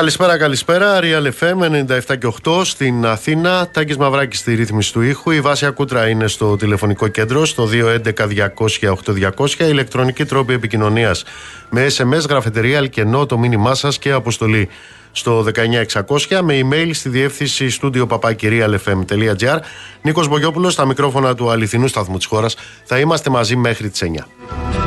Καλησπέρα, καλησπέρα. Real FM 97 και 8 στην Αθήνα. Τάκης Μαυράκης στη ρύθμιση του ήχου. Η Βάσια Κούτρα είναι στο τηλεφωνικό κέντρο στο 211-200-8200. Ηλεκτρονική τρόπη επικοινωνίας με SMS, γραφετερία, αλκενό, το μήνυμά σας και αποστολή στο 19600 με email στη διεύθυνση στούντιο παπάκυριαλfm.gr. Νίκος Μπογιόπουλος στα μικρόφωνα του αληθινού σταθμού της χώρας. Θα είμαστε μαζί μέχρι τις 9.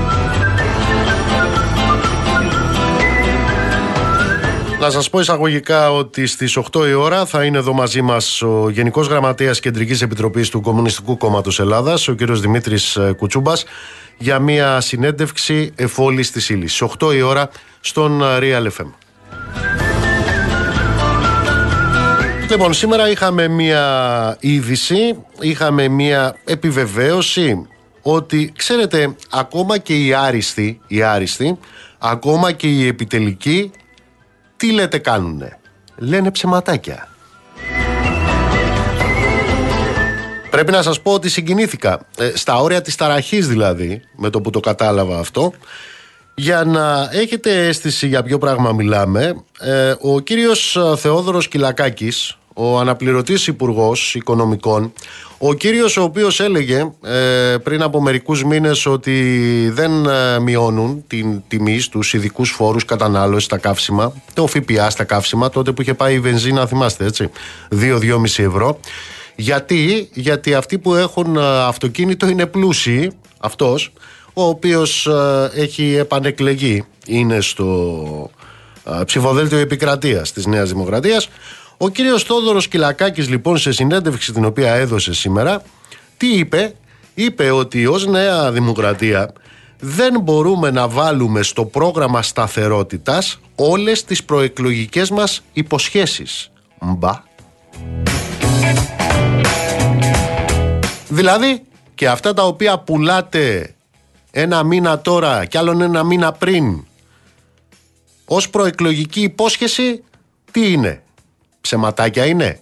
Να σας πω εισαγωγικά ότι στις 8 η ώρα θα είναι εδώ μαζί μας ο Γενικός Γραμματέας Κεντρικής Επιτροπής του Κομμουνιστικού Κόμματος Ελλάδας, ο κ. Δημήτρης ε, Κουτσούμπας, για μια συνέντευξη εφόλης της ύλης. Στι 8 η ώρα στον ε, Real FM. Λοιπόν, σήμερα είχαμε μια είδηση, είχαμε μια επιβεβαίωση ότι, ξέρετε, ακόμα και οι άριστοι, οι άριστοι ακόμα και οι επιτελικοί τι λέτε κάνουνε; Λένε ψεματάκια. Πρέπει να σας πω ότι συγκινήθηκα. Ε, στα όρια της ταραχής δηλαδή, με το που το κατάλαβα αυτό, για να έχετε αίσθηση για ποιο πράγμα μιλάμε, ε, ο κύριος Θεόδωρος Κυλακάκης, ο αναπληρωτής υπουργός οικονομικών, ο κύριος ο οποίος έλεγε ε, πριν από μερικούς μήνες ότι δεν ε, μειώνουν την τιμή στους ειδικούς φόρους κατανάλωσης στα καύσιμα, το ΦΠΑ στα καύσιμα, τότε που είχε πάει η βενζίνα, θυμάστε έτσι, 2-2,5 ευρώ. Γιατί, γιατί αυτοί που έχουν ε, αυτοκίνητο είναι πλούσιοι, αυτός, ο οποίος έχει επανεκλεγεί, είναι στο ψηφοδέλτιο επικρατείας της Νέας Δημοκρατίας, ο κύριος Θόδωρος Κυλακάκης λοιπόν σε συνέντευξη την οποία έδωσε σήμερα τι είπε, είπε ότι ως Νέα Δημοκρατία δεν μπορούμε να βάλουμε στο πρόγραμμα σταθερότητας όλες τις προεκλογικές μας υποσχέσεις. Μπα. Δηλαδή και αυτά τα οποία πουλάτε ένα μήνα τώρα και άλλον ένα μήνα πριν ως προεκλογική υπόσχεση τι είναι; Ψεματάκια είναι.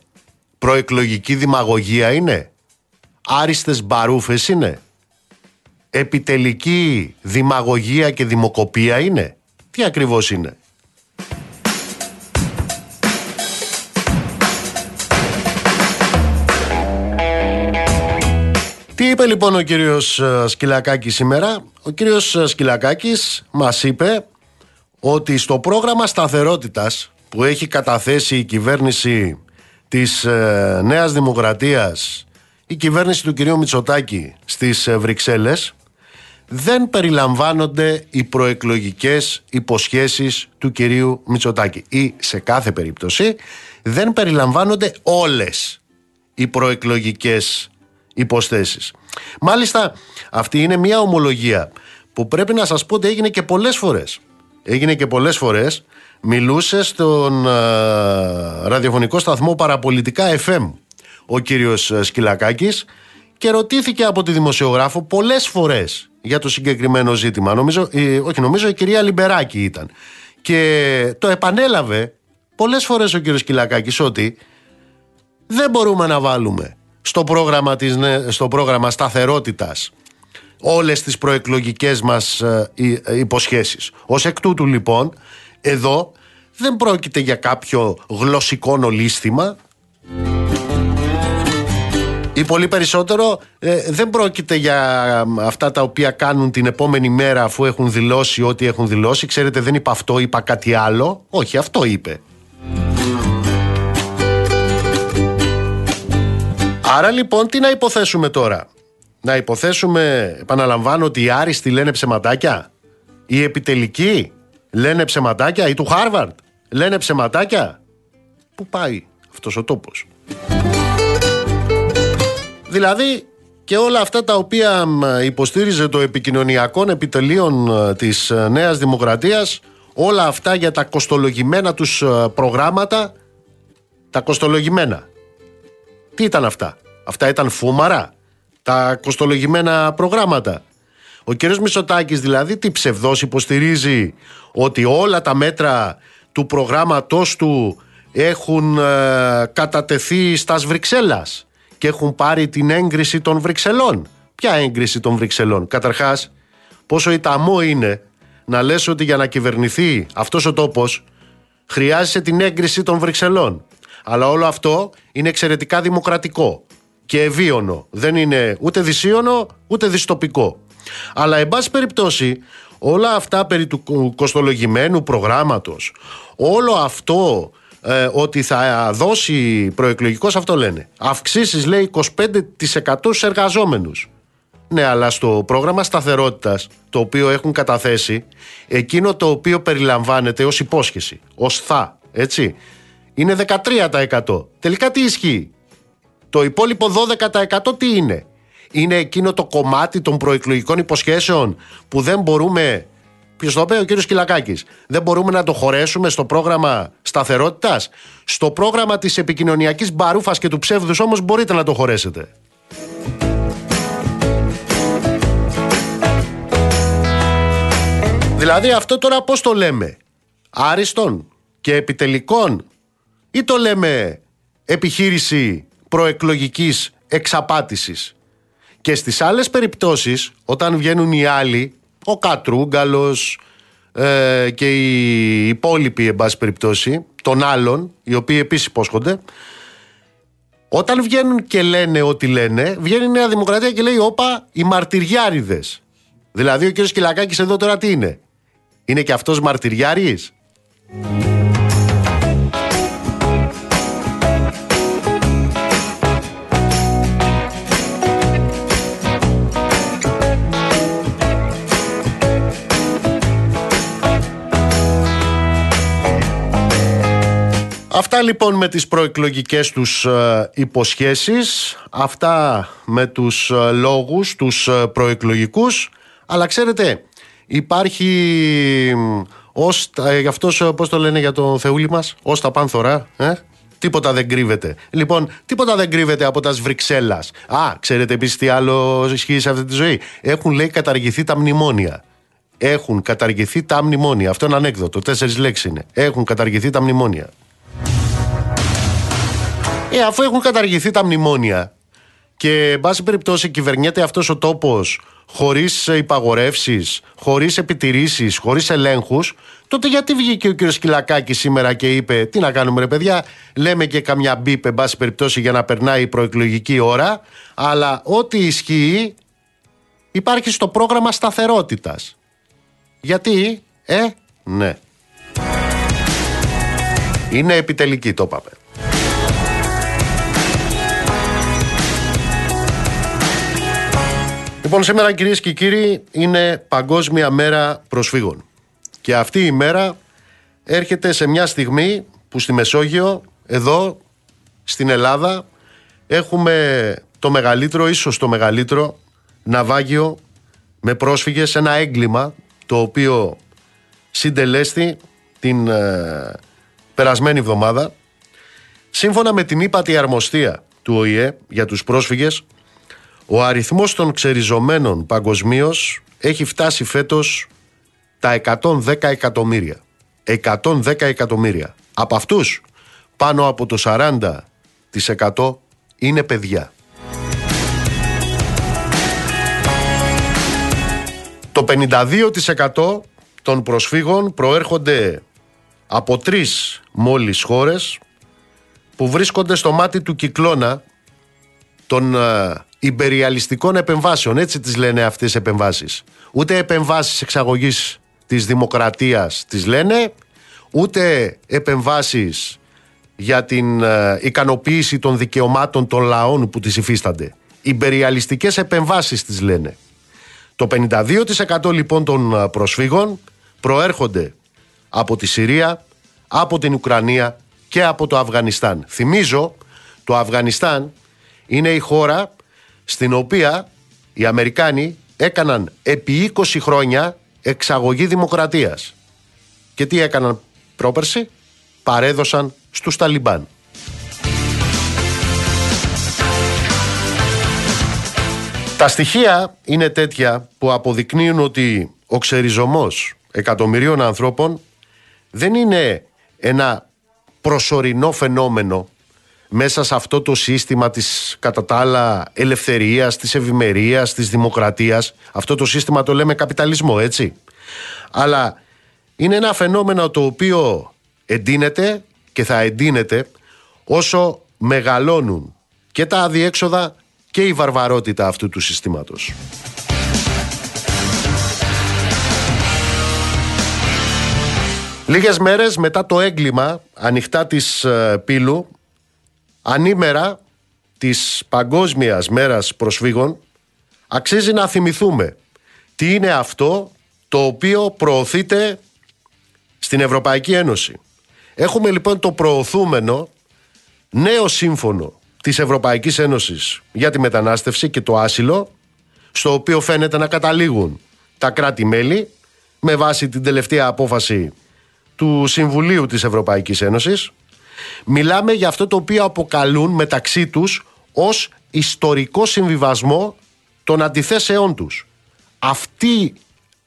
Προεκλογική δημαγωγία είναι. Άριστες μπαρούφες είναι. Επιτελική δημαγωγία και δημοκοπία είναι. Τι ακριβώς είναι. Τι είπε λοιπόν ο κύριος ε, Σκυλακάκης σήμερα; Ο κύριος ε, Σκυλακάκης μας είπε ότι στο πρόγραμμα σταθερότητας που έχει καταθέσει η κυβέρνηση της ε, Νέας Δημοκρατίας η κυβέρνηση του κυρίου Μητσοτάκη στις ε, Βρυξέλλες δεν περιλαμβάνονται οι προεκλογικές υποσχέσεις του κυρίου Μητσοτάκη ή σε κάθε περίπτωση δεν περιλαμβάνονται όλες οι προεκλογικές υποστέσεις. Μάλιστα αυτή είναι μια ομολογία που πρέπει να σας πω ότι έγινε και πολλές φορές. Έγινε και πολλές φορές μιλούσε στον ραδιοφωνικό σταθμό Παραπολιτικά FM ο κύριος Σκυλακάκης και ρωτήθηκε από τη δημοσιογράφο πολλές φορές για το συγκεκριμένο ζήτημα. Νομίζω, η, όχι, νομίζω η κυρία Λιμπεράκη ήταν. Και το επανέλαβε πολλές φορές ο κύριος Σκυλακάκης ότι δεν μπορούμε να βάλουμε στο πρόγραμμα, της, στο πρόγραμμα σταθερότητας όλες τις προεκλογικές μας ε, υποσχέσεις. Ως εκ τούτου λοιπόν εδώ δεν πρόκειται για κάποιο γλωσσικό νολίσθημα ή πολύ περισσότερο ε, δεν πρόκειται για αυτά τα οποία κάνουν την επόμενη μέρα αφού έχουν δηλώσει ό,τι έχουν δηλώσει. Ξέρετε δεν είπα αυτό, είπα κάτι άλλο. Όχι, αυτό είπε. Άρα λοιπόν τι να υποθέσουμε τώρα; Να υποθέσουμε, επαναλαμβάνω, ότι οι άριστοι λένε ψεματάκια; Οι επιτελικοί; Λένε ψεματάκια ή του Χάρβαρντ λένε ψεματάκια; Πού πάει αυτός ο τόπος; Δηλαδή και όλα αυτά τα οποία υποστήριζε το επικοινωνιακό επιτελείων ε, της ε, Νέας Δημοκρατίας όλα αυτά για τα κοστολογημένα τους ε, προγράμματα; Τα κοστολογημένα. Τι ήταν αυτά; Αυτά ήταν φούμαρα; Τα κοστολογημένα προγράμματα; Ο κ. Μισοτάκης δηλαδή τι ψευδός υποστηρίζει ότι όλα τα μέτρα του προγράμματός του έχουν ε, κατατεθεί στας Βρυξέλλας και έχουν πάρει την έγκριση των Βρυξελών. Ποια έγκριση των Βρυξελών; Καταρχάς, πόσο ηταμό είναι να λες ότι για να κυβερνηθεί αυτός ο τόπος χρειάζεσαι την έγκριση των Βρυξελών. Αλλά όλο αυτό είναι εξαιρετικά δημοκρατικό και ευίωνο. Δεν είναι ούτε δυσίωνο ούτε δυστοπικό. Αλλά, εν πάση περιπτώσει, όλα αυτά περί του κοστολογημένου προγράμματος, όλο αυτό ε, ότι θα δώσει προεκλογικός αυτό λένε. Αυξήσεις λέει 25% στους εργαζόμενους. Ναι, αλλά στο πρόγραμμα σταθερότητας το οποίο έχουν καταθέσει, εκείνο το οποίο περιλαμβάνεται ως υπόσχεση, ως θα, έτσι, είναι 13%. Τελικά τι ισχύει; Το υπόλοιπο 12% τι είναι; Είναι εκείνο το κομμάτι των προεκλογικών υποσχέσεων που δεν μπορούμε. Ποιος το πει, ο κύριος Κυλακάκης. Δεν μπορούμε να το χωρέσουμε στο πρόγραμμα σταθερότητας; Στο πρόγραμμα της επικοινωνιακής μπαρούφας και του ψεύδους όμως μπορείτε να το χωρέσετε. Δηλαδή αυτό τώρα πώς το λέμε; Άριστον και επιτελικών; Ή το λέμε επιχείρηση προεκλογικής εξαπάτησης; Και στις άλλες περιπτώσεις, όταν βγαίνουν οι άλλοι, ο Κατρούγκαλος ε, και οι υπόλοιποι, εν πάση περιπτώσει, των άλλων, οι οποίοι επίσης υπόσχονται, όταν βγαίνουν και λένε ό,τι λένε, βγαίνει η Νέα Δημοκρατία και λέει «Όπα, οι μαρτυριάριδες». Δηλαδή ο κ. Κυλακάκης εδώ τώρα τι είναι; Είναι και αυτός μαρτυριάρης; Αυτά λοιπόν με τις προεκλογικές τους ε, υποσχέσεις, αυτά με τους ε, λόγους, τους ε, προεκλογικούς, αλλά ξέρετε υπάρχει ως, ε, αυτός πώς το λένε για τον Θεούλη μας, ως τα πάνθωρα, ε; Τίποτα δεν κρύβεται. Λοιπόν, τίποτα δεν κρύβεται από τας Βρυξέλλας. Α, ξέρετε επίσης τι άλλο ισχύει σε αυτή τη ζωή. Έχουν λέει καταργηθεί τα μνημόνια. Έχουν καταργηθεί τα μνημόνια. Αυτό είναι ανέκδοτο. Τέσσερις λέξεις είναι. Έχουν καταργηθεί τα μνημόνια. Ε, αφού έχουν καταργηθεί τα μνημόνια και, εν πάση περιπτώσει, κυβερνιέται αυτός ο τόπος χωρίς υπαγορεύσεις, χωρίς επιτηρήσεις, χωρίς ελέγχους, τότε γιατί βγήκε ο κ. Σκυλακάκη σήμερα και είπε: Τι να κάνουμε, ρε παιδιά, λέμε και καμιά μπίπ, εν πάση περιπτώσει, για να περνάει η προεκλογική ώρα, αλλά ό,τι ισχύει υπάρχει στο πρόγραμμα σταθερότητας. Γιατί, ε, ναι. Είναι επιτελική, το είπαμε. Λοιπόν, σήμερα κυρίες και κύριοι είναι Παγκόσμια Μέρα Προσφύγων. Και αυτή η μέρα έρχεται σε μια στιγμή που στη Μεσόγειο, εδώ στην Ελλάδα, έχουμε το μεγαλύτερο, ίσως το μεγαλύτερο ναυάγιο με πρόσφυγες, ένα έγκλημα το οποίο συντελέστη την ε, περασμένη εβδομάδα. Σύμφωνα με την ύπατη αρμοστία του ΟΗΕ για τους πρόσφυγες, ο αριθμός των ξεριζωμένων παγκοσμίως έχει φτάσει φέτος τα 110 εκατομμύρια. 110 εκατομμύρια. Από αυτούς πάνω από το 40% είναι παιδιά. Το 52% των προσφύγων προέρχονται από τρεις μόλις χώρες που βρίσκονται στο μάτι του κυκλώνα των ε, υπεριαλιστικών επεμβάσεων. Έτσι τις λένε αυτές οι επεμβάσεις. Ούτε επεμβάσεις εξαγωγής της δημοκρατίας τις λένε, ούτε επεμβάσεις για την ε, ικανοποίηση των δικαιωμάτων των λαών που τις υφίστανται. Υπεριαλιστικές επεμβάσεις τις λένε. Το 52% λοιπόν των ε, προσφύγων προέρχονται από τη Συρία, από την Ουκρανία και από το Αφγανιστάν. Θυμίζω, το Αφγανιστάν είναι η χώρα στην οποία οι Αμερικάνοι έκαναν επί 20 χρόνια εξαγωγή δημοκρατίας. Και τι έκαναν πρόπερση, παρέδωσαν στους Ταλιμπάν. Τα στοιχεία είναι τέτοια που αποδεικνύουν ότι ο ξεριζωμός εκατομμυρίων ανθρώπων δεν είναι ένα προσωρινό φαινόμενο μέσα σε αυτό το σύστημα της κατά τα άλλα ελευθερίας, της ευημερίας, της δημοκρατίας. Αυτό το σύστημα το λέμε καπιταλισμό, έτσι. Αλλά είναι ένα φαινόμενο το οποίο εντείνεται και θα εντείνεται όσο μεγαλώνουν και τα αδιέξοδα και η βαρβαρότητα αυτού του συστήματος. Λίγες μέρες μετά το έγκλημα ανοιχτά της ε, Πύλου, ανήμερα της Παγκόσμιας Μέρας Προσφύγων, αξίζει να θυμηθούμε τι είναι αυτό το οποίο προωθείται στην Ευρωπαϊκή Ένωση. Έχουμε λοιπόν το προωθούμενο νέο σύμφωνο της Ευρωπαϊκής Ένωσης για τη μετανάστευση και το άσυλο, στο οποίο φαίνεται να καταλήγουν τα κράτη-μέλη με βάση την τελευταία απόφαση του Συμβουλίου της Ευρωπαϊκής Ένωσης. Μιλάμε για αυτό το οποίο αποκαλούν μεταξύ τους ως ιστορικό συμβιβασμό των αντιθέσεών τους. Αυτή,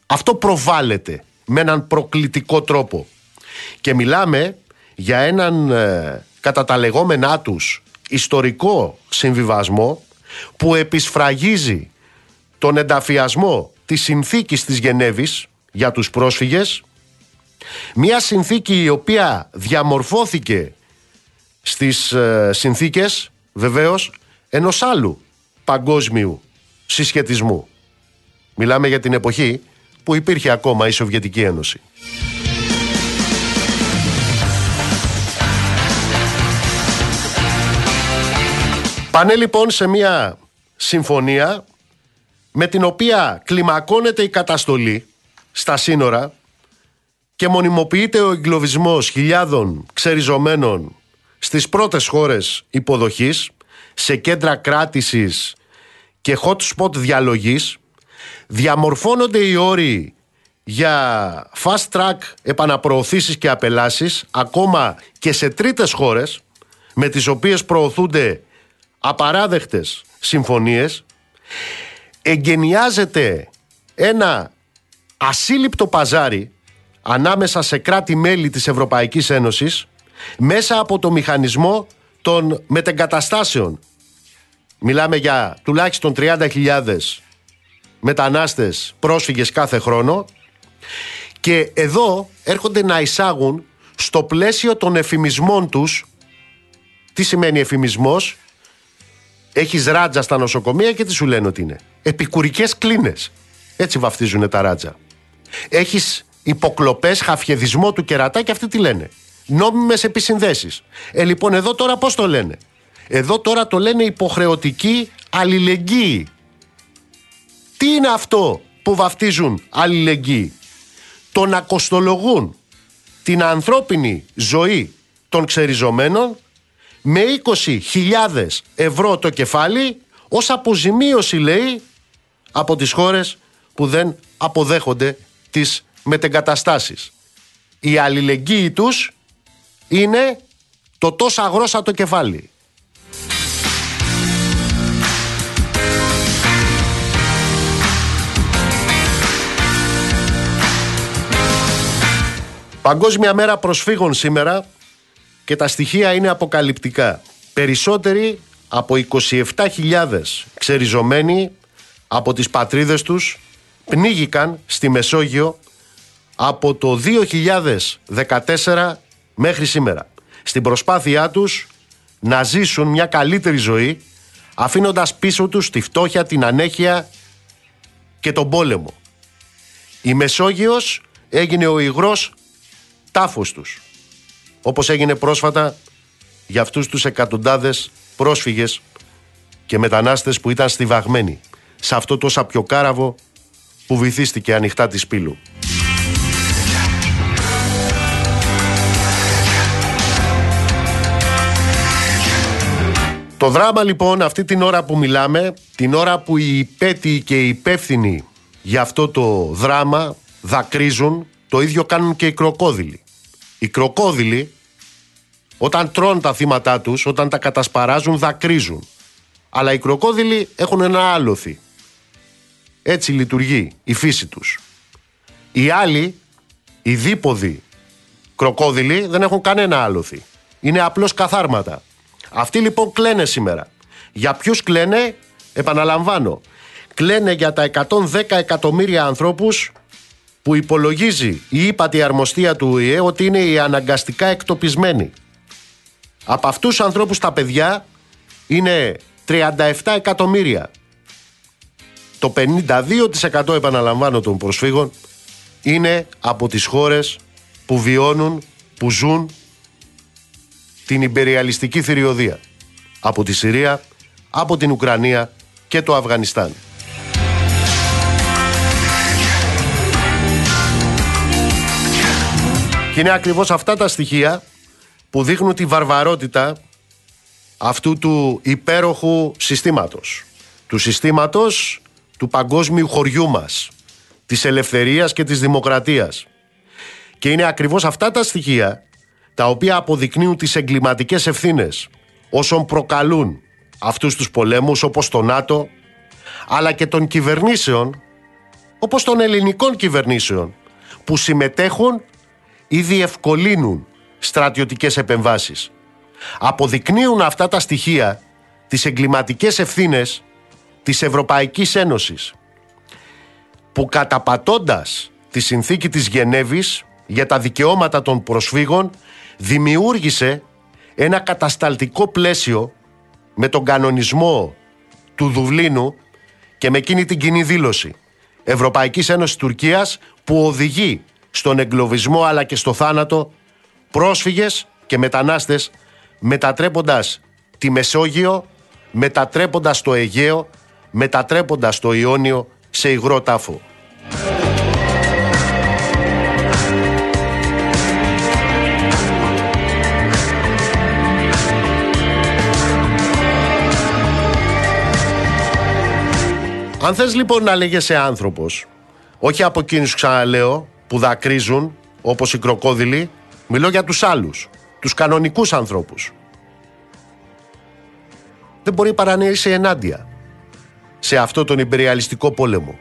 αυτό προβάλλεται με έναν προκλητικό τρόπο. Και μιλάμε για έναν ε, κατά τα λεγόμενά τους ιστορικό συμβιβασμό που επισφραγίζει τον ενταφιασμό της συνθήκης της Γενέβης για τους πρόσφυγες μια συνθήκη η οποία διαμορφώθηκε στις ε, συνθήκες βεβαίως ενός άλλου παγκόσμιου συσχετισμού. Μιλάμε για την εποχή που υπήρχε ακόμα η Σοβιετική Ένωση. Πάνε λοιπόν σε μια συμφωνία με την οποία κλιμακώνεται η καταστολή στα σύνορα και μονιμοποιείται ο εγκλωβισμός χιλιάδων ξεριζωμένων στις πρώτες χώρες υποδοχής, σε κέντρα κράτησης και hot spot διαλογής, διαμορφώνονται οι όροι για fast track επαναπροωθήσεις και απελάσεις ακόμα και σε τρίτες χώρες με τις οποίες προωθούνται απαράδεκτες συμφωνίες. Εγκαινιάζεται ένα ασύλληπτο παζάρι ανάμεσα σε κράτη-μέλη της Ευρωπαϊκής Ένωσης μέσα από το μηχανισμό των μετεγκαταστάσεων. Μιλάμε για τουλάχιστον 30.000 μετανάστες πρόσφυγες κάθε χρόνο και εδώ έρχονται να εισάγουν στο πλαίσιο των εφημισμών τους τι σημαίνει εφημισμός; Έχεις ράτζα στα νοσοκομεία και τι σου λένε ότι είναι; Επικουρικές κλίνες. Έτσι βαφτίζουν τα ράτζα. Έχεις υποκλοπές, χαφιεδισμό του κερατά και αυτοί τι λένε; Νόμιμες επισυνδέσεις. Ε, λοιπόν, εδώ τώρα πώς το λένε; Εδώ τώρα το λένε υποχρεωτική αλληλεγγύη. Τι είναι αυτό που βαφτίζουν αλληλεγγύη; Το να κοστολογούν την ανθρώπινη ζωή των ξεριζωμένων με 20.000 ευρώ το κεφάλι ως αποζημίωση λέει από τις χώρες που δεν αποδέχονται τις μετεγκαταστάσεις. Η αλληλεγγύη τους είναι το τόσο αγρόσα το κεφάλι. Παγκόσμια μέρα προσφύγων σήμερα και τα στοιχεία είναι αποκαλυπτικά. Περισσότεροι από 27.000 ξεριζωμένοι από τις πατρίδες τους πνίγηκαν στη Μεσόγειο από το 2014 μέχρι σήμερα. Στην προσπάθειά τους να ζήσουν μια καλύτερη ζωή αφήνοντας πίσω τους τη φτώχεια, την ανέχεια και τον πόλεμο. Η Μεσόγειος έγινε ο υγρός τάφος τους όπως έγινε πρόσφατα για αυτούς τους εκατοντάδες πρόσφυγες και μετανάστες που ήταν στιβαγμένοι σε αυτό το σαπιοκάραβο που βυθίστηκε ανοιχτά της πύλου. Το δράμα λοιπόν αυτή την ώρα που μιλάμε, την ώρα που οι υπέτειοι και οι υπεύθυνοι για αυτό το δράμα δακρύζουν, το ίδιο κάνουν και οι κροκόδιλοι. Οι κροκόδιλοι όταν τρώνε τα θύματα τους, όταν τα κατασπαράζουν δακρύζουν. Αλλά οι κροκόδιλοι έχουν ένα άλοθη. Έτσι λειτουργεί η φύση τους. Οι άλλοι, οι δίποδοι κροκόδιλοι δεν έχουν κανένα άλοθη. Είναι απλώς καθάρματα. Αυτοί λοιπόν κλαίνε σήμερα. Για ποιους κλαίνε, επαναλαμβάνω, κλαίνε για τα 110 εκατομμύρια ανθρώπους που υπολογίζει η ύπατη αρμοστία του ΟΗΕ ότι είναι οι αναγκαστικά εκτοπισμένοι. Από αυτούς τους ανθρώπους τα παιδιά είναι 37 εκατομμύρια. Το 52% επαναλαμβάνω των προσφύγων είναι από τις χώρες που βιώνουν, που ζουν την υπεριαλιστική θηριωδία. Από τη Συρία, από την Ουκρανία και το Αφγανιστάν. Και είναι ακριβώς αυτά τα στοιχεία που δείχνουν τη βαρβαρότητα αυτού του υπέροχου συστήματος. Του συστήματος του παγκόσμιου χωριού μας, της ελευθερίας και της δημοκρατίας. Και είναι ακριβώς αυτά τα στοιχεία τα οποία αποδεικνύουν τις εγκληματικές ευθύνες όσων προκαλούν αυτούς τους πολέμους όπως το ΝΑΤΟ αλλά και των κυβερνήσεων όπως των ελληνικών κυβερνήσεων που συμμετέχουν ή διευκολύνουν στρατιωτικές επεμβάσεις. Αποδεικνύουν αυτά τα στοιχεία τις εγκληματικές ευθύνες της Ευρωπαϊκής Ένωσης που καταπατώντας τη συνθήκη της Γενέβης για τα δικαιώματα των προσφύγων δημιούργησε ένα κατασταλτικό πλαίσιο με τον κανονισμό του Δουβλίνου και με εκείνη την κοινή δήλωση Ευρωπαϊκής Ένωσης Τουρκίας που οδηγεί στον εγκλωβισμό αλλά και στο θάνατο πρόσφυγες και μετανάστες μετατρέποντας τη Μεσόγειο, μετατρέποντας το Αιγαίο, μετατρέποντας το Ιόνιο σε υγρό τάφο. Αν θες λοιπόν να λέγεσαι άνθρωπος, όχι από εκείνους ξαναλέω που δακρύζουν όπως οι κροκόδιλοι, μιλώ για τους άλλους, τους κανονικούς ανθρώπους. Δεν μπορεί παρά να είσαι ενάντια σε αυτό τον υπεριαλιστικό πόλεμο.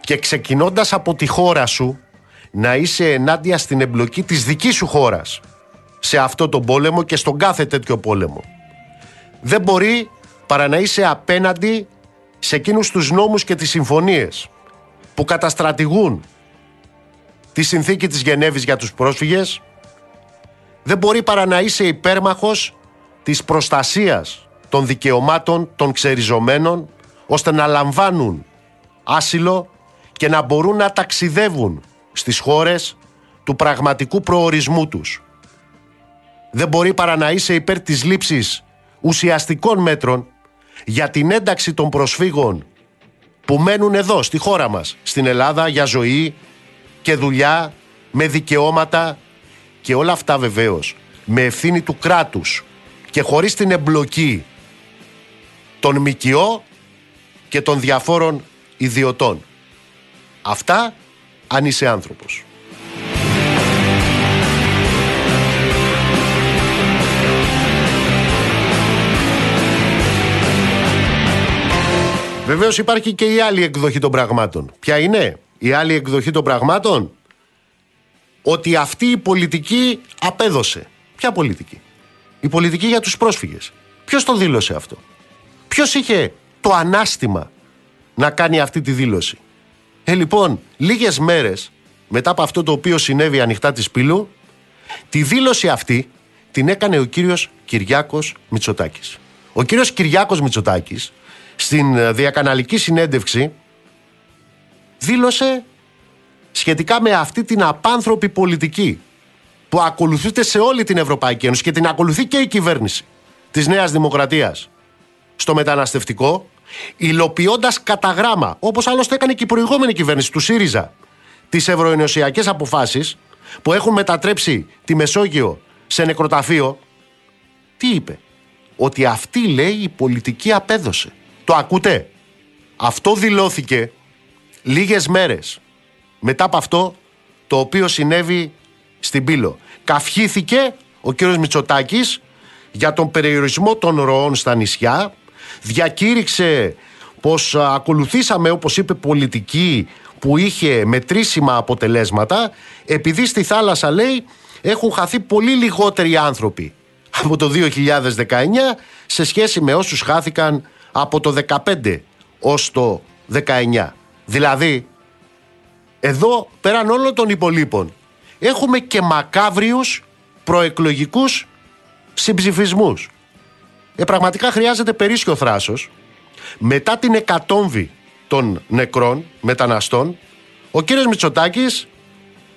Και ξεκινώντας από τη χώρα σου, να είσαι ενάντια στην εμπλοκή της δικής σου χώρας σε αυτό τον πόλεμο και στον κάθε τέτοιο πόλεμο. Δεν μπορεί παρά να είσαι απέναντι σε εκείνους τους νόμους και τις συμφωνίες που καταστρατηγούν τη συνθήκη της Γενέβης για τους πρόσφυγες δεν μπορεί παρά να είσαι υπέρμαχος της προστασίας των δικαιωμάτων των ξεριζωμένων ώστε να λαμβάνουν άσυλο και να μπορούν να ταξιδεύουν στις χώρες του πραγματικού προορισμού τους. Δεν μπορεί παρά να είσαι υπέρ της λήψης ουσιαστικών μέτρων για την ένταξη των προσφύγων που μένουν εδώ στη χώρα μας, στην Ελλάδα για ζωή και δουλειά, με δικαιώματα και όλα αυτά βεβαίως με ευθύνη του κράτους και χωρίς την εμπλοκή των ΜΚΟ και των διαφόρων ιδιωτών. Αυτά αν είσαι άνθρωπος. Βεβαίως υπάρχει και η άλλη εκδοχή των πραγμάτων. Ποια είναι; Η άλλη εκδοχή των πραγμάτων, ότι αυτή η πολιτική απέδωσε. Ποια πολιτική, η πολιτική για τους πρόσφυγες. Ποιος το δήλωσε αυτό, Ποιος είχε το ανάστημα να κάνει αυτή τη δήλωση; Ε, λοιπόν, λίγες μέρες μετά από αυτό το οποίο συνέβη ανοιχτά της Πύλου, τη δήλωση αυτή την έκανε ο κύριος Κυριάκος Μητσοτάκης. Ο κύριος Κυριάκος Μητσοτάκης στην ε, διακαναλική συνέντευξη δήλωσε σχετικά με αυτή την απάνθρωπη πολιτική που ακολουθείται σε όλη την Ευρωπαϊκή Ένωση και την ακολουθεί και η κυβέρνηση της Νέας Δημοκρατίας στο μεταναστευτικό υλοποιώντας κατά γράμμα, όπως άλλωστε έκανε και η προηγούμενη κυβέρνηση του ΣΥΡΙΖΑ, τις ευρωενωσιακές αποφάσεις που έχουν μετατρέψει τη Μεσόγειο σε νεκροταφείο, τι είπε; Ότι αυτή λέει η πολιτική απέδωσε. Το ακούτε; Αυτό δηλώθηκε λίγες μέρες μετά από αυτό το οποίο συνέβη στην Πύλο. Καυχήθηκε ο κύριος Μητσοτάκης για τον περιορισμό των ροών στα νησιά, διακήρυξε πως ακολουθήσαμε όπως είπε πολιτική που είχε μετρήσιμα αποτελέσματα επειδή στη θάλασσα λέει έχουν χαθεί πολύ λιγότεροι άνθρωποι από το 2019 σε σχέση με όσους χάθηκαν από το 15 ως το 19. Δηλαδή εδώ πέραν όλων των υπολείπων έχουμε και μακάβριους προεκλογικούς συμψηφισμούς. Ε, πραγματικά χρειάζεται περίσσιο θράσος. Μετά την εκατόμβη των νεκρών μεταναστών, ο κύριος Μητσοτάκης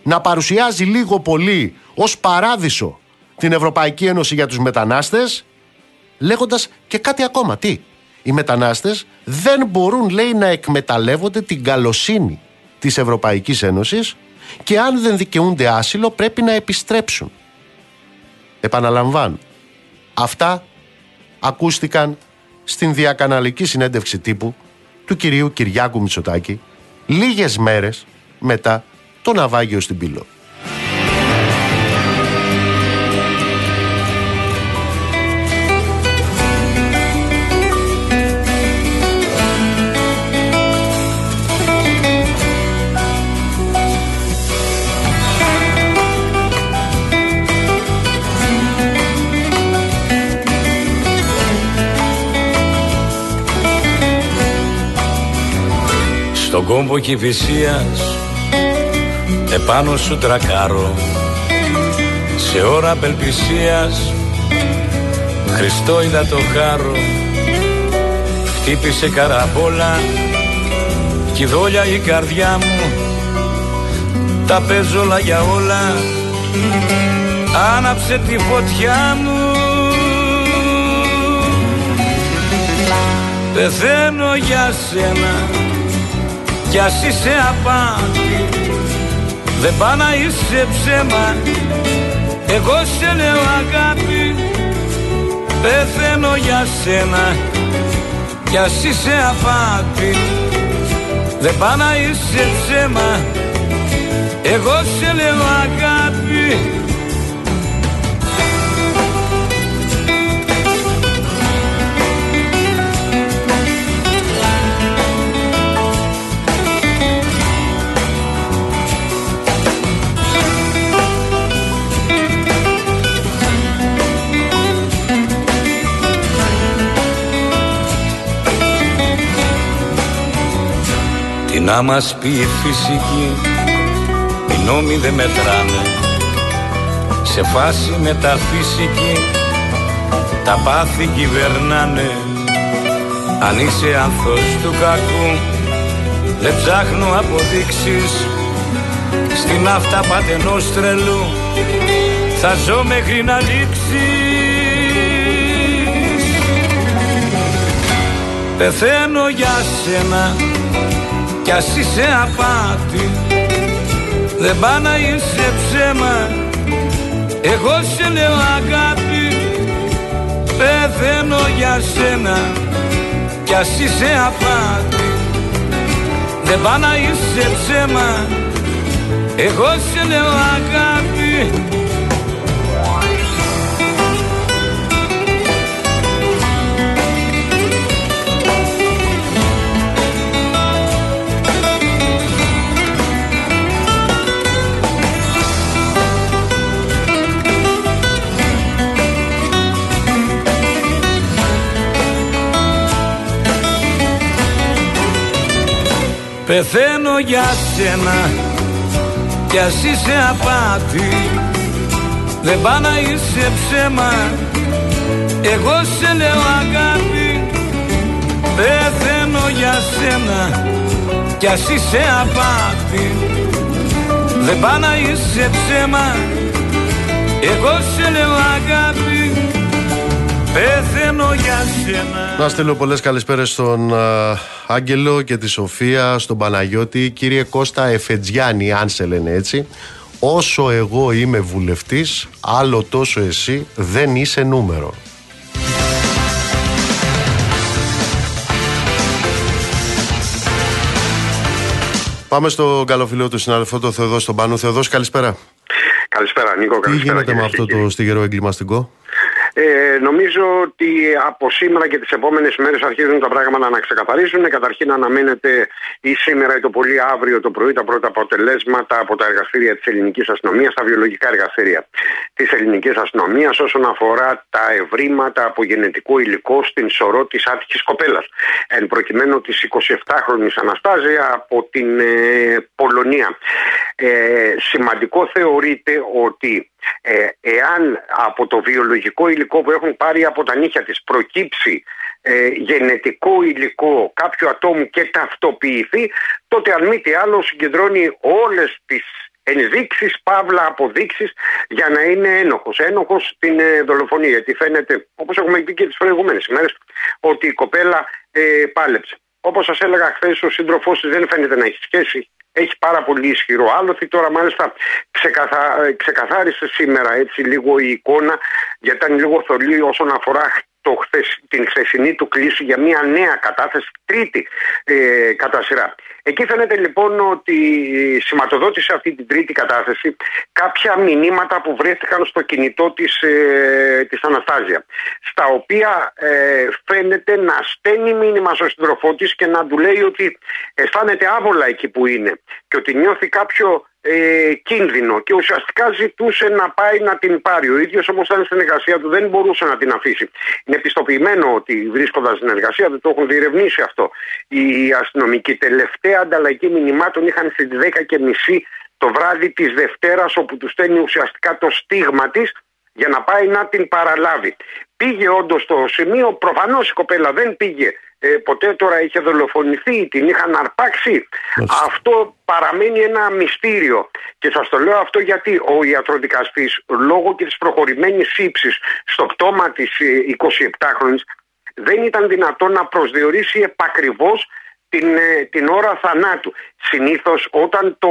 να παρουσιάζει λίγο πολύ ως παράδεισο την Ευρωπαϊκή Ένωση για τους μετανάστες, λέγοντας και κάτι ακόμα. Τι, οι μετανάστες δεν μπορούν, λέει, να εκμεταλλεύονται την καλοσύνη της Ευρωπαϊκής Ένωσης και αν δεν δικαιούνται άσυλο πρέπει να επιστρέψουν. Επαναλαμβάνω, αυτά ακούστηκαν στην διακαναλική συνέντευξη τύπου του κυρίου Κυριάκου Μητσοτάκη λίγες μέρες μετά το ναυάγιο στην Πύλο. Κόμπο κυφυσίας επάνω σου τρακάρω. Σε ώρα απελπισίας Χριστό είδα το χάρο χτύπησε καραμπόλα κι δόλια η καρδιά μου. Τα παίζω όλα για όλα άναψε τη φωτιά μου. Πεθαίνω για σένα κι ας είσαι απάτη δεν πά να είσαι ψέμα. Εγώ σε λέω αγάπη Πεθαίνω για σένα. Κι ας είσαι απάτη Δεν πά να είσαι ψέμα. Εγώ σε λέω αγάπη Να μας πει η φυσική Οι νόμοι δεν μετράνε. Σε φάση μεταφυσική Τα πάθη κυβερνάνε. Αν είσαι ανθός του κακού Δεν ψάχνω αποδείξεις. Στην αυτά πατενός τρελού Θα ζω μέχρι να λήξεις. Πεθαίνω για σένα κι ας είσαι απάτη. Δεν πά να είσαι ψέμα. Εγώ σε λέω αγάπη. Πεθαίνω για σένα. Κι ας είσαι απάτη. Δεν πά να είσαι ψέμα. Εγώ σε λέω αγάπη Πεθαίνω για σένα κι ας είσαι απάτη. Δεν πά να είσαι ψέμα. Εγώ σε λέω αγάπη. Πεθαίνω για σένα κι ας είσαι απάτη. Δεν πά να είσαι ψέμα. Εγώ σε λέω αγάπη Πεθαίνω για σένα Να στείλω πολλές καλησπέρες στον Άγγελο και τη Σοφία, στον Παναγιώτη, κύριε Κώστα Εφετζιάννη, αν σε λένε έτσι. Όσο εγώ είμαι βουλευτής, άλλο τόσο εσύ δεν είσαι νούμερο. Πάμε στο καλοφιλό του συνάδελφο, το Θεοδός στον Πάνο. Θεοδός, καλησπέρα. Καλησπέρα, Νίκο. Τι γίνεται με αυτό το στιγερό εγκληματικό. Ε, νομίζω ότι από σήμερα και τις επόμενες μέρες αρχίζουν τα πράγματα να ξεκαθαρίζουν. Καταρχήν αναμένεται ή σήμερα ή το πολύ αύριο το πρωί τα πρώτα αποτελέσματα από τα εργαστήρια της ελληνικής αστυνομίας, τα βιολογικά εργαστήρια της ελληνικής αστυνομίας όσον αφορά τα ευρήματα από γενετικό υλικό στην σωρό της άτυχη κοπέλας. Εν προκειμένου της 27χρονη Αναστάζια από την ε, Πολωνία. Ε, σημαντικό θεωρείται ότι ε, εάν από το βιολογικό υλικό που έχουν πάρει από τα νύχια της προκύψει ε, γενετικό υλικό κάποιου ατόμου και ταυτοποιηθεί, τότε αν μη τι άλλο συγκεντρώνει όλες τις ενδείξεις, παύλα αποδείξεις για να είναι ένοχος. Ένοχος στην ε, δολοφονία, γιατί φαίνεται, όπως έχουμε πει και τις προηγούμενες ημέρες, ότι η κοπέλα ε, πάλεψε. Όπως σας έλεγα χθες, ο σύντροφός της δεν φαίνεται να έχει σχέση έχει πάρα πολύ ισχυρό άλοθη. Τώρα μάλιστα ξεκαθα... Ε, ξεκαθάρισε σήμερα έτσι λίγο η εικόνα γιατί ήταν λίγο θολή όσον αφορά το την χθεσινή του κλίση για μια νέα κατάθεση, τρίτη ε, κατά σειρά. Εκεί φαίνεται λοιπόν ότι σηματοδότησε αυτή την τρίτη κατάθεση κάποια μηνύματα που βρέθηκαν στο κινητό της, ε, της Αναστάζια στα οποία ε, φαίνεται να στέλνει μήνυμα στον συντροφό της και να του λέει ότι αισθάνεται άβολα εκεί που είναι και ότι νιώθει κάποιο ε, κίνδυνο και ουσιαστικά ζητούσε να πάει να την πάρει. Ο ίδιος όμως ήταν στην εργασία του, δεν μπορούσε να την αφήσει. Είναι πιστοποιημένο ότι βρίσκοντας στην εργασία του, το έχουν διερευνήσει αυτό. Οι αστυνομικοί τελευταία ανταλλαγή μηνυμάτων είχαν στις 10.30 το βράδυ της Δευτέρας, όπου τους στέλνει ουσιαστικά το στίγμα της για να πάει να την παραλάβει. Πήγε όντως στο σημείο, προφανώς η κοπέλα δεν πήγε ε, ποτέ τώρα είχε δολοφονηθεί, την είχαν αρπάξει. Αυτό παραμένει ένα μυστήριο. Και σας το λέω αυτό γιατί ο ιατροδικαστής λόγω και της προχωρημένης ύψης στο πτώμα της 27χρονης ε, δεν ήταν δυνατό να προσδιορίσει επακριβώς την, ε, την ώρα θανάτου. Συνήθως όταν, το,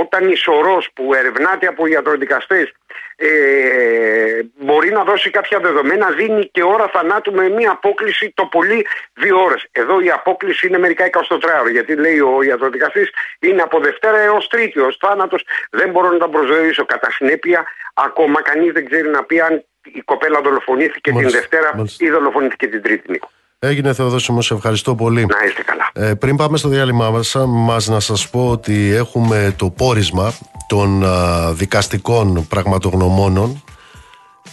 όταν η σωρός που ερευνάται από ιατροδικαστές ε, μπορεί να δώσει κάποια δεδομένα, δίνει και ώρα θανάτου με μια απόκληση το πολύ δύο ώρες. Εδώ η απόκληση είναι μερικά 24 ώρες, γιατί λέει ο ιατροδικαστής είναι από Δευτέρα έως Τρίτη, ως θάνατος δεν μπορώ να τα προσδιορίσω. Κατά συνέπεια, ακόμα κανείς δεν ξέρει να πει αν η κοπέλα δολοφονήθηκε την Δευτέρα ή δολοφονήθηκε την Τρίτη, Νίκο. Έγινε Θεοδόσιμο, σε ευχαριστώ πολύ. Να είστε καλά. Ε, πριν πάμε στο διάλειμμα μας, να σας πω ότι έχουμε το πόρισμα των δικαστικών πραγματογνωμόνων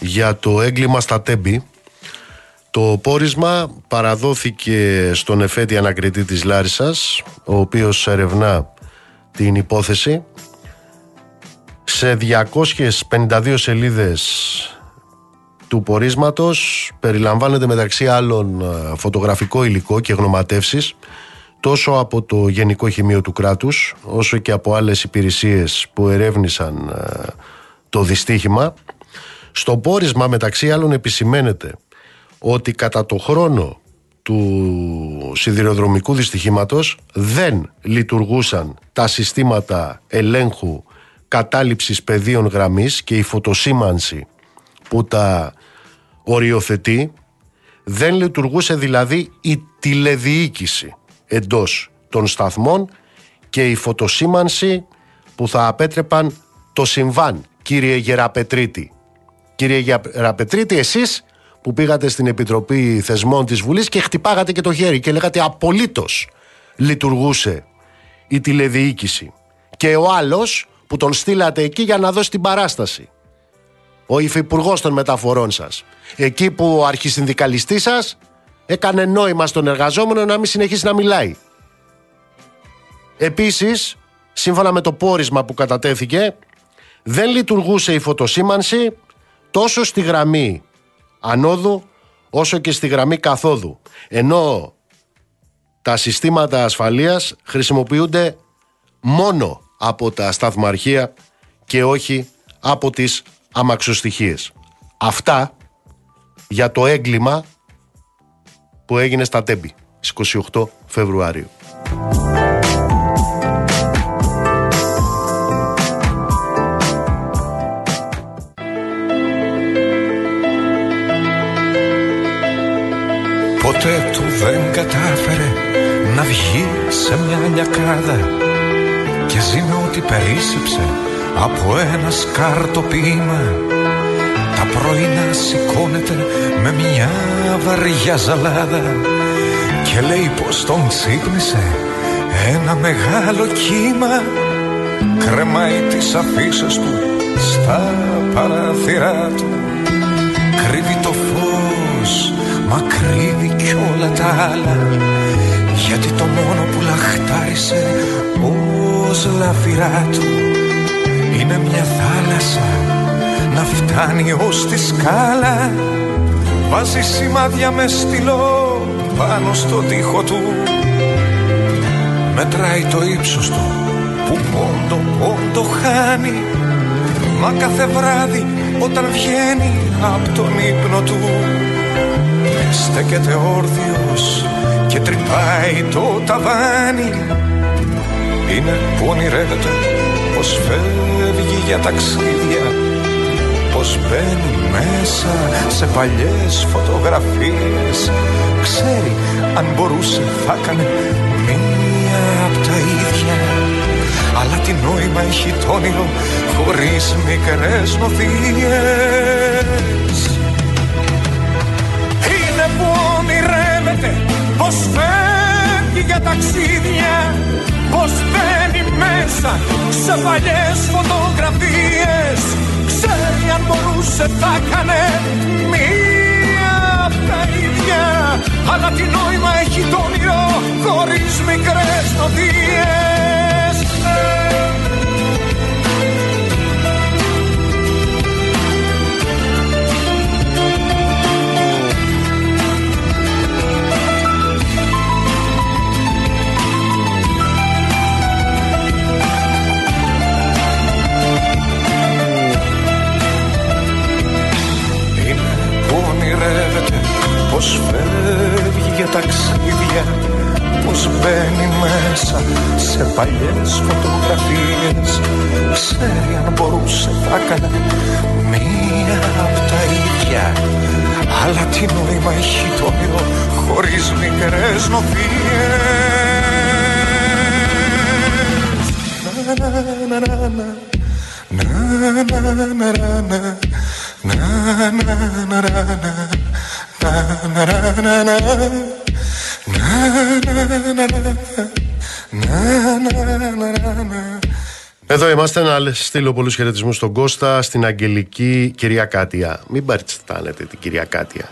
για το έγκλημα στα Τέμπη. Το πόρισμα παραδόθηκε στον εφέτη ανακριτή της Λάρισας, ο οποίος ερευνά την υπόθεση. Σε 252 σελίδες του πορίσματος περιλαμβάνεται μεταξύ άλλων ε, φωτογραφικό υλικό και γνωματεύσεις τόσο από το Γενικό Χημείο του κράτους όσο και από άλλες υπηρεσίες που ερεύνησαν ε, το δυστύχημα. Στο πόρισμα μεταξύ άλλων επισημαίνεται ότι κατά το χρόνο του σιδηροδρομικού δυστυχήματος δεν λειτουργούσαν τα συστήματα ελέγχου κατάληψης πεδίων γραμμής και η φωτοσήμανση που τα οριοθετεί δεν λειτουργούσε δηλαδή η τηλεδιοίκηση εντός των σταθμών και η φωτοσήμανση που θα απέτρεπαν το συμβάν. Κύριε Γεραπετρίτη. Κύριε Γεραπετρίτη εσείς που πήγατε στην Επιτροπή Θεσμών της Βουλής και χτυπάγατε και το χέρι και λέγατε απολύτως λειτουργούσε η τηλεδιοίκηση. Και ο άλλος που τον στείλατε εκεί για να δώσει την παράσταση ο υφυπουργός των μεταφορών σας. Εκεί που ο αρχισυνδικαλιστής σας έκανε νόημα στον εργαζόμενο να μην συνεχίσει να μιλάει. Επίσης, σύμφωνα με το πόρισμα που κατατέθηκε, δεν λειτουργούσε η φωτοσήμανση τόσο στη γραμμή ανόδου όσο και στη γραμμή καθόδου. Ενώ τα συστήματα ασφαλείας χρησιμοποιούνται μόνο από τα σταθμαρχεία και όχι από τις αμαξοστοιχίες. Αυτά για το έγκλημα που έγινε στα Τέμπη στις 28 Φεβρουαρίου. Ποτέ του δεν κατάφερε να βγει σε μια λιακάδα και ζει με ό,τι περίσσεψε από ένα σκάρτο ποίημα Τα πρωινά σηκώνεται με μια βαριά ζαλάδα Και λέει πως τον ξύπνησε ένα μεγάλο κύμα. Κρεμάει τις αφήσεις του στα παραθυρά του. Κρύβει το φως, μα κρύβει κι όλα τα άλλα Γιατί το μόνο που λαχτάρισε ως λαφυρά του Είναι μια θάλασσα να φτάνει ως τη σκάλα. Βάζει σημάδια με στυλό πάνω στο τοίχο του. Μετράει το ύψος του που πόντο πόντο χάνει. Μα κάθε βράδυ όταν βγαίνει από τον ύπνο του Στέκεται όρθιος και τρυπάει το ταβάνι. Είναι που ονειρεύεται πως φεύγει για ταξίδια Πως μπαίνει μέσα σε παλιές φωτογραφίες. Ξέρει αν μπορούσε θα έκανε μία από τα ίδια. Αλλά τι νόημα έχει το όνειρο χωρίς μικρές νοθείες. Είναι που ονειρεύεται πως φεύγει για ταξίδια πως μπαίνει μέσα σε παλιές φωτογραφίες. Ξέρει αν μπορούσε θα έκανε μία απ' τα ίδια. Αλλά τι νόημα έχει το όνειρο χωρίς μικρές νοθείες πως φεύγει για ταξίδια πως μπαίνει μέσα σε παλιές φωτογραφίες Ξέρει αν μπορούσε θα έκανε μία από τα ίδια Αλλά τι νόημα έχει το όνειρο χωρίς μικρές νοθείες Να, να, να, να, να. Να, να, να, να, να. Να, να, να, Εδώ είμαστε να στείλω πολλούς χαιρετισμούς στον Κώστα, στην Αγγελική κυρία Κάτια. Μην παριστάνετε την κυρία Κάτια.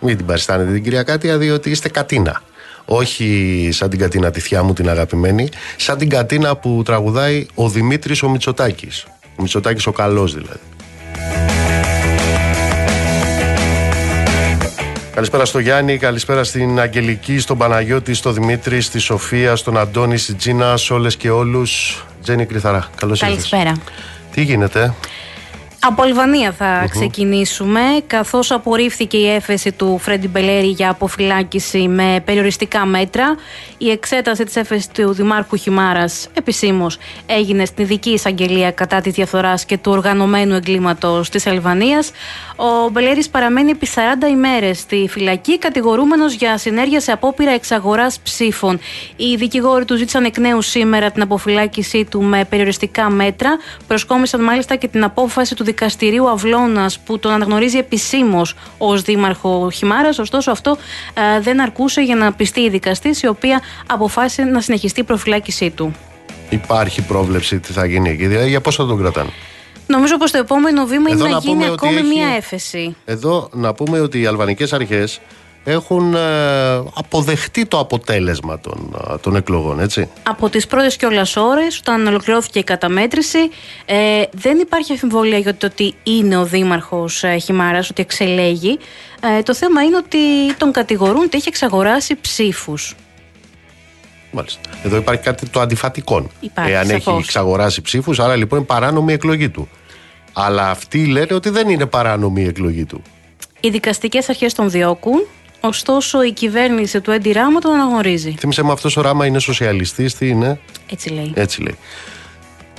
Μην την παριστάνετε την κυρία Κάτια, διότι είστε κατίνα. Όχι σαν την Κατίνα τη θιά μου την αγαπημένη, σαν την Κατίνα που τραγουδάει ο Δημήτρης ο Μητσοτάκης. Ο Μητσοτάκης ο καλός δηλαδή. Καλησπέρα στο Γιάννη, καλησπέρα στην Αγγελική, στον Παναγιώτη, στον Δημήτρη, στη Σοφία, στον Αντώνη, στην Τζίνα, σε όλες και όλους. Τζένι Κρυθαρά, καλώς ήρθες. Καλησπέρα. Τι γίνεται, Από Αλβανία θα ξεκινήσουμε, καθώς απορρίφθηκε η έφεση του Φρέντι Μπελέρη για αποφυλάκηση με περιοριστικά μέτρα. Η εξέταση της έφεσης του Δημάρχου Χιμάρας επισήμως έγινε στην ειδική εισαγγελία κατά της διαφθοράς και του οργανωμένου εγκλήματος της Αλβανίας. Ο Μπελέρης παραμένει επί 40 ημέρες στη φυλακή, κατηγορούμενος για συνέργεια σε απόπειρα εξαγοράς ψήφων. Οι δικηγόροι του ζήτησαν εκ νέου σήμερα την αποφυλάκησή του με περιοριστικά μέτρα. Προσκόμισαν μάλιστα και την απόφαση του δικαστηρίου Αυλώνας που τον αναγνωρίζει επισήμως ως δήμαρχο Χιμάρας. Ωστόσο, αυτό ε, δεν αρκούσε για να πιστεί η δικαστής, η οποία αποφάσισε να συνεχιστεί η προφυλάκησή του. υπάρχει πρόβλεψη τι θα γίνει εκεί, δηλαδή για πόσο θα τον κρατάνε; Νομίζω πως το επόμενο βήμα Εδώ είναι να, να γίνει πούμε ότι ακόμη έχει- μία έφεση. Εδώ να πούμε ότι οι αλβανικές αρχές έχουν ε, αποδεχτεί το αποτέλεσμα των, ε, των εκλογών, έτσι. Από τις πρώτες κιόλας ώρες, όταν ολοκληρώθηκε η καταμέτρηση, ε, δεν υπάρχει αμφιβολία για το ότι είναι ο Δήμαρχος ε, Χιμάρας, ότι εξελέγει. Ε, το θέμα είναι ότι τον κατηγορούν ότι έχει εξαγοράσει ψήφους. Μάλιστα. Εδώ υπάρχει κάτι το αντιφατικό. Υπάρχει, Εάν έχει σαφώς. εξαγοράσει ψήφους, άρα λοιπόν είναι παράνομη η εκλογή του. Αλλά αυτοί λένε ότι δεν είναι παράνομη η εκλογή του. Οι δικαστικές αρχές τον διώκουν, ωστόσο η κυβέρνηση του Έντι Ράμα τον αναγνωρίζει. Θύμισε με αυτός ο Ράμα είναι σοσιαλιστής, τι είναι, Έτσι λέει. έτσι λέει.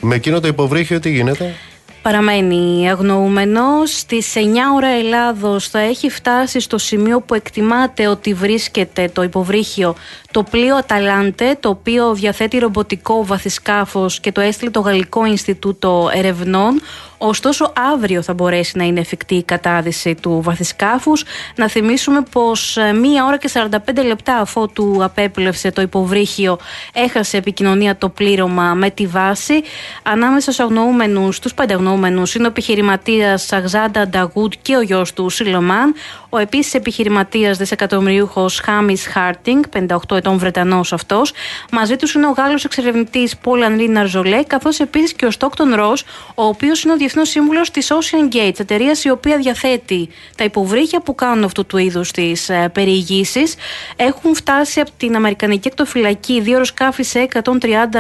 Με εκείνο το υποβρύχιο τι γίνεται; Παραμένει αγνοούμενος. Στις 9 ώρα Ελλάδος θα έχει φτάσει στο σημείο που εκτιμάται ότι βρίσκεται το υποβρύχιο το πλοίο Αταλάντε, το οποίο διαθέτει ρομποτικό βαθισκάφος και το έστειλε το Γαλλικό Ινστιτούτο Ερευνών. Ωστόσο, αύριο θα μπορέσει να είναι εφικτή η κατάδυση του βαθισκάφους. Να θυμίσουμε πως ε, μία ώρα και 45 λεπτά αφότου απέπλευσε το υποβρύχιο, έχασε επικοινωνία το πλήρωμα με τη βάση. Ανάμεσα στους αγνοούμενους, στους πέντε αγνοούμενους, είναι ο επιχειρηματίας Σαγζάντα Νταγούτ και ο γιος του Σιλομάν. Ο επίσης επιχειρηματίας δισεκατομμυρίουχος Χάμις Χάρτινγκ, 58 ετών Βρετανός αυτός. Μαζί τους είναι ο Γάλλος εξερευνητής Πολ Ανρί Ναρζολέ, καθώς επίσης και ο Στόκτον Ρος, ο οποίος είναι ο διεθνός σύμβουλος της Ocean Gates, εταιρεία η οποία διαθέτει τα υποβρύχια που κάνουν αυτού του είδους τις ε, περιηγήσεις. Έχουν φτάσει από την Αμερικανική εκτοφυλακή δύο αεροσκάφη σε 130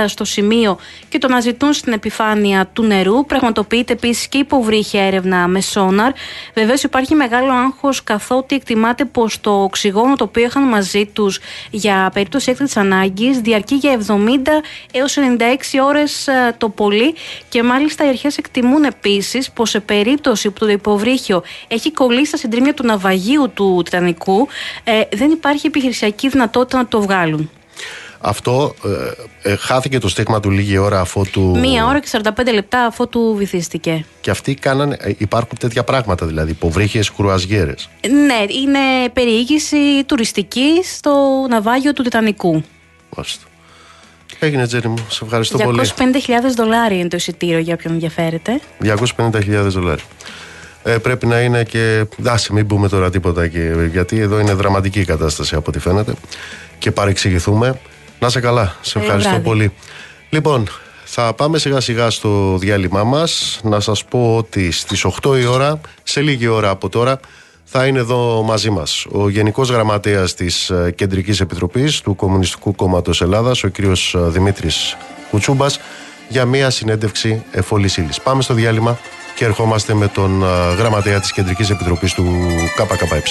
στο σημείο και το αναζητούν στην επιφάνεια του νερού. Πραγματοποιείται επίσης και υποβρύχια έρευνα με σόναρ. Βεβαίως υπάρχει μεγάλο άγχος καθότι εκτιμάται πως το οξυγόνο το οποίο είχαν μαζί τους για περίπτωση έκτακτη ανάγκης διαρκεί για 70 έως 96 ώρες το πολύ και μάλιστα οι αρχές εκτιμούν επίσης πως σε περίπτωση που το υποβρύχιο έχει κολλήσει στα συντρίμια του ναυαγίου του Τιτανικού, ε, δεν υπάρχει επιχειρησιακή δυνατότητα να το βγάλουν. Αυτό ε, ε, χάθηκε το στίγμα του λίγη ώρα αφού του. Μία ώρα και 45 λεπτά αφού του βυθίστηκε. Και αυτοί κάνανε. Ε, υπάρχουν τέτοια πράγματα δηλαδή. Υποβρύχιες κρουαζιέρες. Ναι, είναι περιήγηση τουριστική στο ναυάγιο του Τιτανικού. Μάλιστα. Έγινε, Τζέρι μου. Σε ευχαριστώ 250 πολύ. 250.000 δολάρια είναι το εισιτήριο για όποιον ενδιαφέρεται. 250.000 δολάρια. Ε, πρέπει να είναι και. Άσε, μην πούμε τώρα τίποτα και, γιατί εδώ είναι δραματική η κατάσταση από ό,τι φαίνεται. Και παρεξηγηθούμε. Να σε καλά. Σε ευχαριστώ πολύ. Λοιπόν, θα πάμε σιγά σιγά στο διάλειμμά μας. Να σας πω ότι στις 8 η ώρα, σε λίγη ώρα από τώρα, θα είναι εδώ μαζί μας ο Γενικός Γραμματέας της ε, Κεντρικής Επιτροπής του Κομμουνιστικού Κόμματος Ελλάδας, ο κύριος ε, Δημήτρης Κουτσούμπας, για μια συνέντευξη εφόλης ύλης. Πάμε στο διάλειμμα και ερχόμαστε με τον ε, Γραμματέα της Κεντρικής Επιτροπής του ΚΚΕ.